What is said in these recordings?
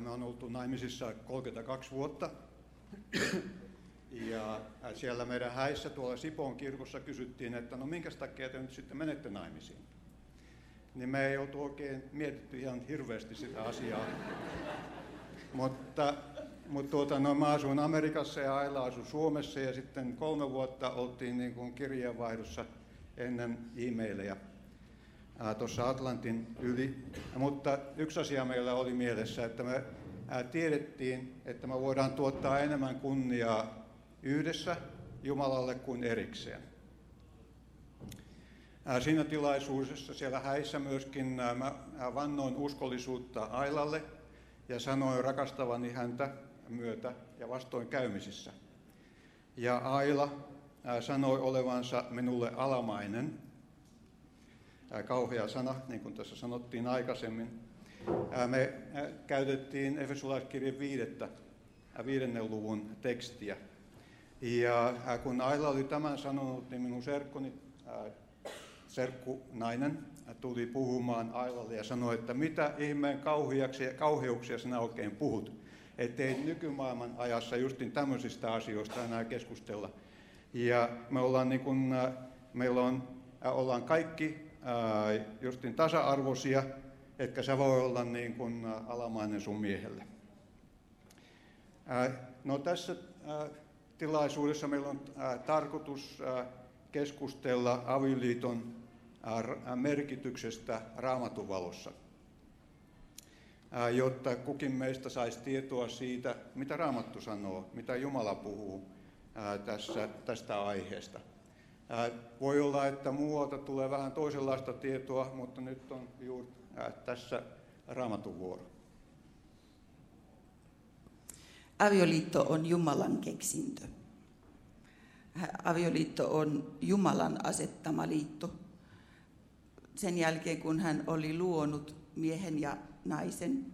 Me on oltu naimisissa 32 vuotta. Ja siellä meidän häissä tuolla Sipoon kirkossa kysyttiin, että no minkä takia te nyt sitten menette naimisiin? Niin me ei oltu oikein mietitty ihan hirveästi sitä asiaa. Mutta, mutta tuota, no, mä asuin Amerikassa ja Aila asui Suomessa ja sitten kolme vuotta oltiin niin kuin kirjeenvaihdossa ennen e-maileja tuossa Atlantin yli. Mutta yksi asia meillä oli mielessä, että me tiedettiin, että me voidaan tuottaa enemmän kunniaa yhdessä Jumalalle kuin erikseen. Siinä tilaisuudessa siellä häissä myöskin mä vannoin uskollisuutta Ailalle ja sanoin rakastavani häntä myötä ja vastoin käymisissä. Ja Aila sanoi olevansa minulle alamainen. Kauhea sana, niin kuin tässä sanottiin aikaisemmin. Me käytettiin Efesolaiskirjan viidettä, viidennen luvun tekstiä. Ja kun Aila oli tämän sanonut, niin minun serkkuni, serkku nainen, tuli puhumaan Ailalle ja sanoi, että mitä ihmeen kauheuksia sinä oikein puhut. Ettei nykymaailman ajassa justin tämmöisistä asioista enää keskustella. Ja me ollaan, niin kun, meillä on, ollaan kaikki justin tasa-arvoisia, etkä sä voi olla niin kun alamainen sun miehelle. No tässä tilaisuudessa meillä on tarkoitus keskustella avioliiton merkityksestä raamatun valossa, jotta kukin meistä saisi tietoa siitä, mitä raamattu sanoo, mitä Jumala puhuu tässä, tästä aiheesta. Voi olla, että muualta tulee vähän toisenlaista tietoa, mutta nyt on juuri tässä raamatun vuoro. Avioliitto on Jumalan keksintö. Avioliitto on Jumalan asettama liitto. Sen jälkeen, kun hän oli luonut miehen ja naisen,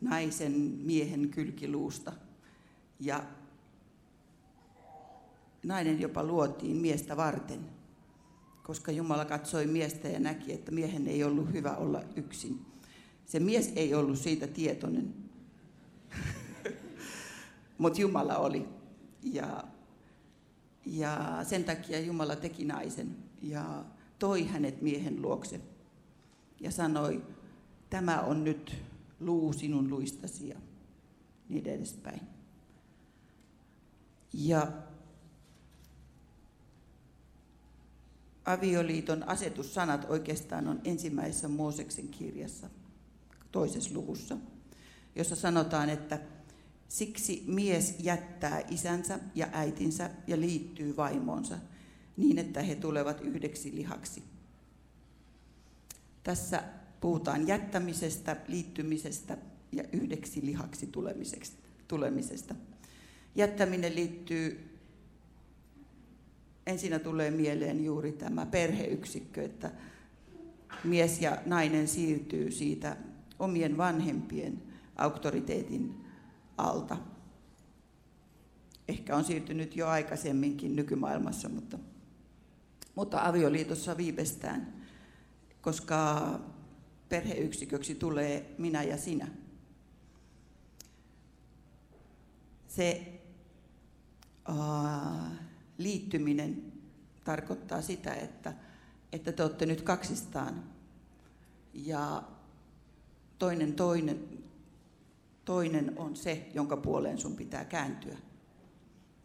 naisen miehen kylkiluusta. Ja nainen jopa luotiin miestä varten, koska Jumala katsoi miestä ja näki, että miehen ei ollut hyvä olla yksin. Se mies ei ollut siitä tietoinen, mutta Jumala oli. Ja, ja sen takia Jumala teki naisen ja toi hänet miehen luokse ja sanoi, tämä on nyt luu sinun luistasi ja niin edespäin. Ja avioliiton asetussanat oikeastaan on ensimmäisessä Mooseksen kirjassa, toisessa luvussa, jossa sanotaan, että Siksi mies jättää isänsä ja äitinsä ja liittyy vaimonsa niin, että he tulevat yhdeksi lihaksi. Tässä puhutaan jättämisestä, liittymisestä ja yhdeksi lihaksi tulemisesta. Jättäminen liittyy, ensinnä tulee mieleen juuri tämä perheyksikkö, että mies ja nainen siirtyy siitä omien vanhempien auktoriteetin alta. Ehkä on siirtynyt jo aikaisemminkin nykymaailmassa, mutta, mutta avioliitossa viimeistään, koska perheyksiköksi tulee minä ja sinä. Se liittyminen tarkoittaa sitä, että, että te olette nyt kaksistaan ja toinen, toinen, Toinen on se, jonka puoleen sun pitää kääntyä.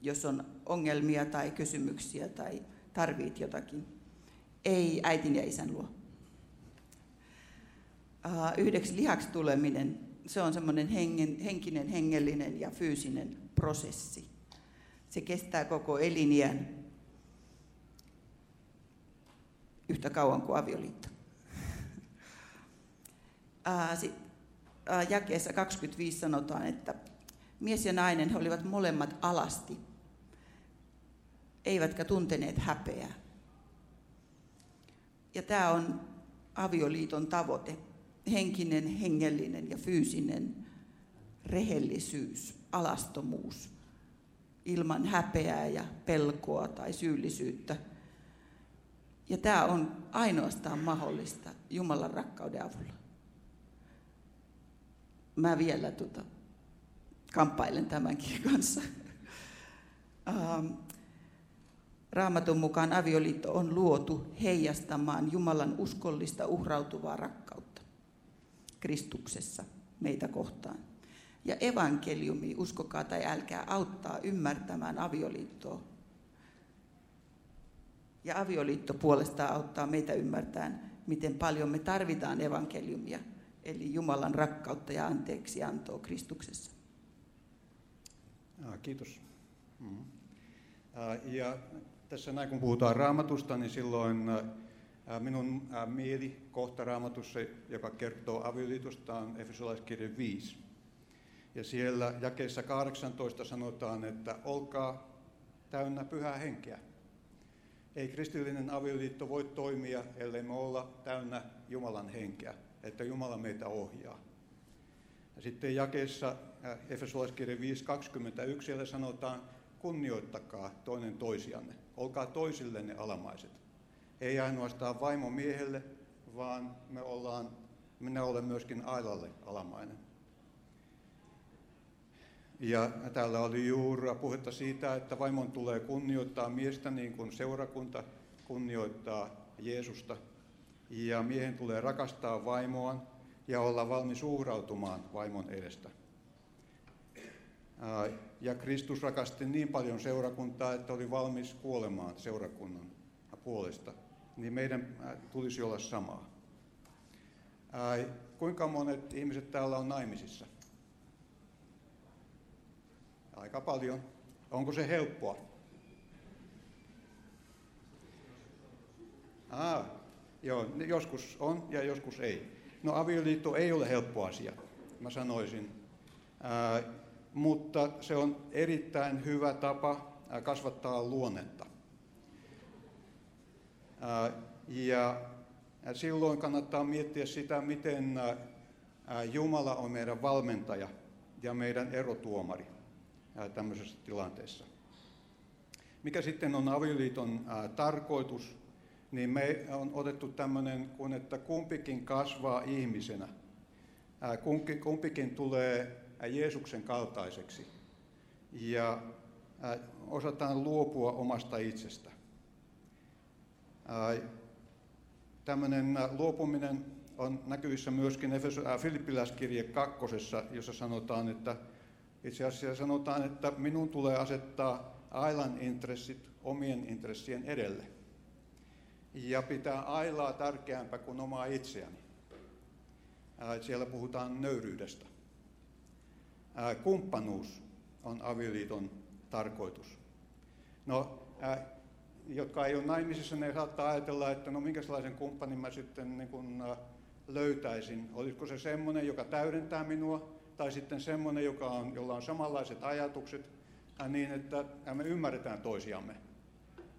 Jos on ongelmia tai kysymyksiä tai tarvit jotakin. Ei äitin ja isän luo. Yhdeksi lihaksi tuleminen, se on semmoinen henkinen, hengellinen ja fyysinen prosessi. Se kestää koko eliniän yhtä kauan kuin avioliitto. Jakeessa 25 sanotaan, että mies ja nainen he olivat molemmat alasti, eivätkä tunteneet häpeää. Ja tämä on avioliiton tavoite, henkinen, hengellinen ja fyysinen rehellisyys, alastomuus, ilman häpeää ja pelkoa tai syyllisyyttä. Ja tämä on ainoastaan mahdollista Jumalan rakkauden avulla. mä vielä tota, kamppailen tämänkin kanssa. Ähm, Raamatun mukaan avioliitto on luotu heijastamaan Jumalan uskollista uhrautuvaa rakkautta Kristuksessa meitä kohtaan. Ja evankeliumi, uskokaa tai älkää, auttaa ymmärtämään avioliittoa. Ja avioliitto puolestaan auttaa meitä ymmärtämään, miten paljon me tarvitaan evankeliumia, eli Jumalan rakkautta ja anteeksi antoa Kristuksessa. Kiitos. Mm-hmm. Ja tässä näin kun puhutaan raamatusta, niin silloin minun mieli kohta raamatussa, joka kertoo avioliitosta, on Efesolaiskirje 5. Ja siellä jakeessa 18 sanotaan, että olkaa täynnä pyhää henkeä. Ei kristillinen avioliitto voi toimia, ellei me olla täynnä Jumalan henkeä, että Jumala meitä ohjaa. Ja sitten jakeessa Efesolaiskirje 5.21 siellä sanotaan, kunnioittakaa toinen toisianne, olkaa toisillenne alamaiset. Ei ainoastaan vaimo miehelle, vaan me ollaan, minä olen myöskin Ailalle alamainen. Ja täällä oli juuri puhetta siitä, että vaimon tulee kunnioittaa miestä niin kuin seurakunta kunnioittaa Jeesusta. Ja miehen tulee rakastaa vaimoaan ja olla valmis uhrautumaan vaimon edestä. Ja Kristus rakasti niin paljon seurakuntaa, että oli valmis kuolemaan seurakunnan puolesta. Niin meidän tulisi olla samaa. Kuinka monet ihmiset täällä on naimisissa? Aika paljon. Onko se helppoa? Ah, joo, joskus on ja joskus ei. No avioliitto ei ole helppo asia, mä sanoisin. Ää, mutta se on erittäin hyvä tapa kasvattaa luonnetta. Ää, ja silloin kannattaa miettiä sitä, miten Jumala on meidän valmentaja ja meidän erotuomari tämmöisessä tilanteessa. Mikä sitten on avioliiton tarkoitus, niin me on otettu tämmöinen kuin, että kumpikin kasvaa ihmisenä. kumpikin tulee Jeesuksen kaltaiseksi ja osataan luopua omasta itsestä. Tämmöinen luopuminen on näkyvissä myöskin Filippiläiskirje kakkosessa, jossa sanotaan, että itse asiassa sanotaan, että minun tulee asettaa ailan intressit omien intressien edelle. Ja pitää ailaa tärkeämpää kuin omaa itseäni. Siellä puhutaan nöyryydestä. Kumppanuus on avioliiton tarkoitus. No, jotka ei ole naimisissa, ne saattaa ajatella, että no minkälaisen kumppanin mä sitten niin kun, löytäisin. Olisiko se semmoinen, joka täydentää minua, tai sitten semmoinen, joka on, jolla on samanlaiset ajatukset, niin että me ymmärretään toisiamme.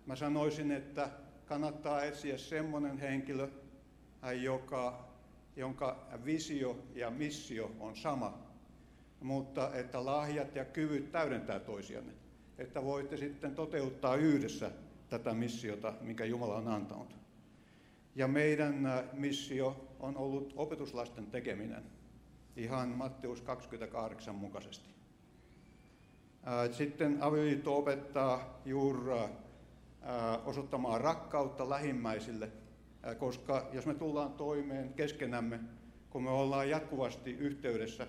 Mä sanoisin, että kannattaa etsiä semmoinen henkilö, joka, jonka visio ja missio on sama, mutta että lahjat ja kyvyt täydentää toisianne. Että voitte sitten toteuttaa yhdessä tätä missiota, mikä Jumala on antanut. Ja meidän missio on ollut opetuslasten tekeminen ihan Matteus 28 mukaisesti. Sitten avioliitto opettaa juuri osoittamaan rakkautta lähimmäisille, koska jos me tullaan toimeen keskenämme, kun me ollaan jatkuvasti yhteydessä,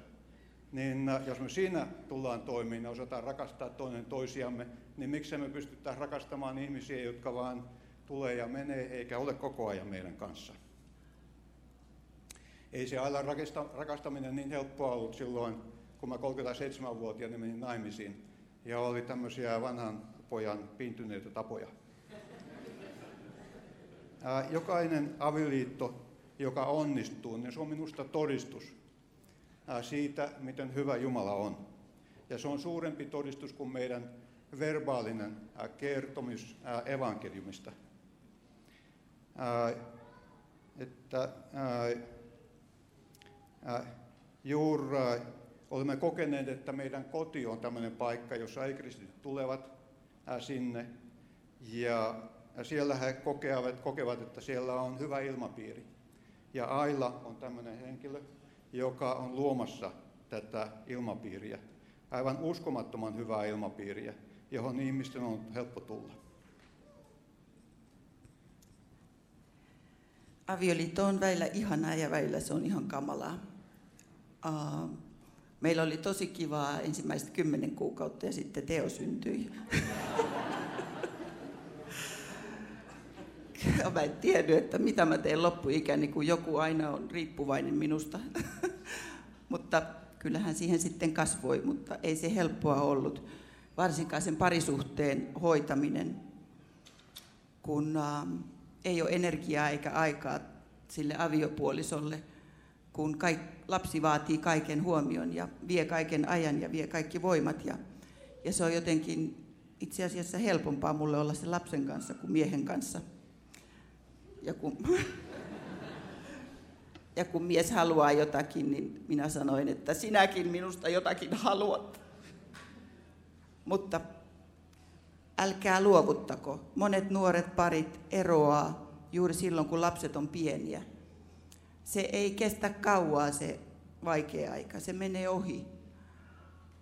niin jos me siinä tullaan toimiin ja osataan rakastaa toinen toisiamme, niin miksi me pystytään rakastamaan ihmisiä, jotka vaan tulee ja menee eikä ole koko ajan meidän kanssa ei se aina rakastaminen niin helppoa ollut silloin, kun mä 37-vuotiaana menin naimisiin. Ja oli tämmöisiä vanhan pojan pintyneitä tapoja. Jokainen avioliitto, joka onnistuu, niin se on minusta todistus siitä, miten hyvä Jumala on. Ja se on suurempi todistus kuin meidän verbaalinen kertomus evankeliumista. Että juuri olemme kokeneet, että meidän koti on tämmöinen paikka, jossa ei-kristityt tulevat sinne. Ja siellä he kokevat, kokevat, että siellä on hyvä ilmapiiri. Ja Aila on tämmöinen henkilö, joka on luomassa tätä ilmapiiriä, aivan uskomattoman hyvää ilmapiiriä, johon ihmisten on helppo tulla. Avioliitto on väillä ihanaa ja väillä se on ihan kamalaa. Meillä oli tosi kivaa ensimmäiset kymmenen kuukautta ja sitten Teo syntyi. mä en tiedä, että mitä mä teen loppuikäni, kun joku aina on riippuvainen minusta. mutta kyllähän siihen sitten kasvoi, mutta ei se helppoa ollut. Varsinkaan sen parisuhteen hoitaminen, kun ei ole energiaa eikä aikaa sille aviopuolisolle, kun kaik, lapsi vaatii kaiken huomion ja vie kaiken ajan ja vie kaikki voimat. Ja, ja se on jotenkin itse asiassa helpompaa mulle olla sen lapsen kanssa kuin miehen kanssa. Ja kun, ja kun mies haluaa jotakin, niin minä sanoin, että sinäkin minusta jotakin haluat. Mutta älkää luovuttako. Monet nuoret parit eroaa juuri silloin, kun lapset on pieniä. Se ei kestä kauaa se vaikea aika, se menee ohi.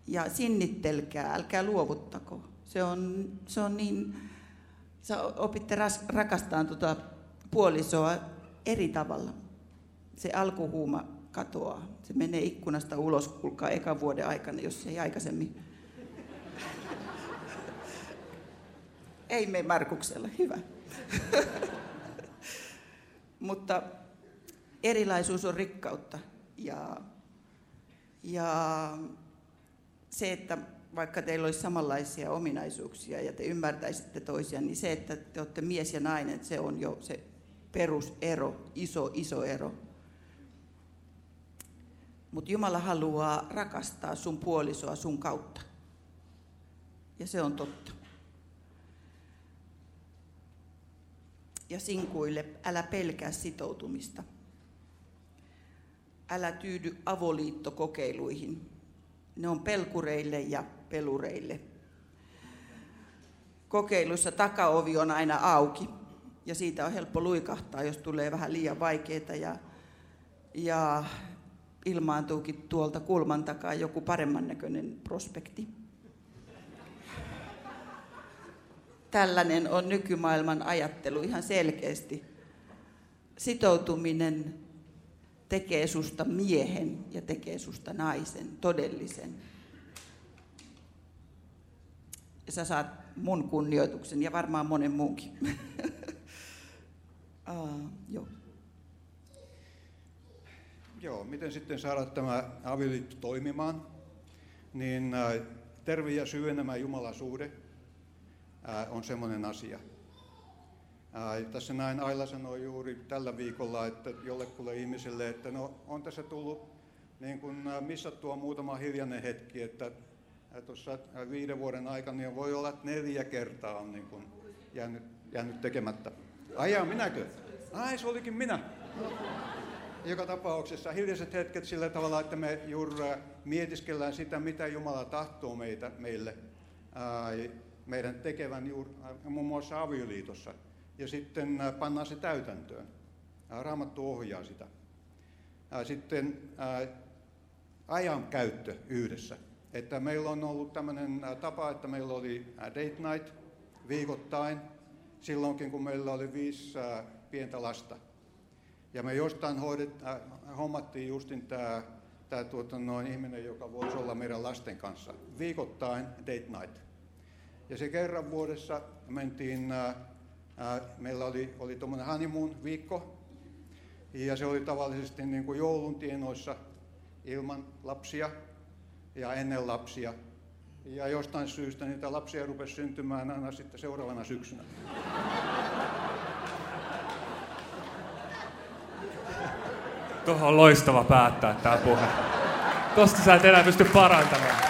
Ja sinnittelkää, älkää luovuttako. Se on, se on niin, sä opitte ras, rakastaan tuota puolisoa eri tavalla. Se alkuhuuma katoaa. Se menee ikkunasta ulos, kuulkaa, ekan vuoden aikana, jos ei aikaisemmin. ei me Markuksella, hyvä. Mutta erilaisuus on rikkautta. Ja, ja se, että vaikka teillä olisi samanlaisia ominaisuuksia ja te ymmärtäisitte toisiaan, niin se, että te olette mies ja nainen, se on jo se perusero, iso, iso ero. Mutta Jumala haluaa rakastaa sun puolisoa sun kautta. Ja se on totta. Ja sinkuille, älä pelkää sitoutumista. Älä tyydy avoliittokokeiluihin. Ne on pelkureille ja pelureille. Kokeilussa takaovi on aina auki ja siitä on helppo luikahtaa, jos tulee vähän liian vaikeita ja, ja ilmaantuukin tuolta kulman takaa joku paremman näköinen prospekti. Tällainen on nykymaailman ajattelu ihan selkeästi. Sitoutuminen tekee susta miehen ja tekee susta naisen, todellisen. Ja sä saat mun kunnioituksen ja varmaan monen muunkin. Uh, joo. Joo, miten sitten saada tämä avioliitto toimimaan? Niin terve ja syvennemä Jumalan suhde on semmoinen asia. Tässä näin Aila sanoi juuri tällä viikolla, että jollekulle ihmiselle, että no on tässä tullut niin kuin missattua muutama hiljainen hetki, että tuossa viiden vuoden aikana niin voi olla, että neljä kertaa on niin kuin jäänyt, jäänyt tekemättä. Ai minäkö? Ai, se olikin minä. Joka tapauksessa hiljaiset hetket sillä tavalla, että me juuri mietiskellään sitä, mitä Jumala tahtoo meitä, meille, ää, meidän tekevän juuri, muun muassa avioliitossa. Ja sitten äh, pannaan se täytäntöön. Ää, Raamattu ohjaa sitä. Ää, sitten ajan käyttö yhdessä. Että meillä on ollut tämmöinen tapa, että meillä oli date night viikoittain, silloinkin kun meillä oli viisi pientä lasta. Ja me jostain hoidet, äh, hommattiin justin tämä tää, tuota, noin ihminen, joka voisi olla meidän lasten kanssa. Viikoittain date night. Ja se kerran vuodessa mentiin, äh, äh, meillä oli, oli tuommoinen honeymoon viikko, ja se oli tavallisesti niin kuin joulun tienoissa ilman lapsia ja ennen lapsia. Ja jostain syystä niitä lapsia rupesi syntymään aina sitten seuraavana syksynä. Tuohon on loistava päättää tämä puhe. Tosta sä et enää pysty parantamaan.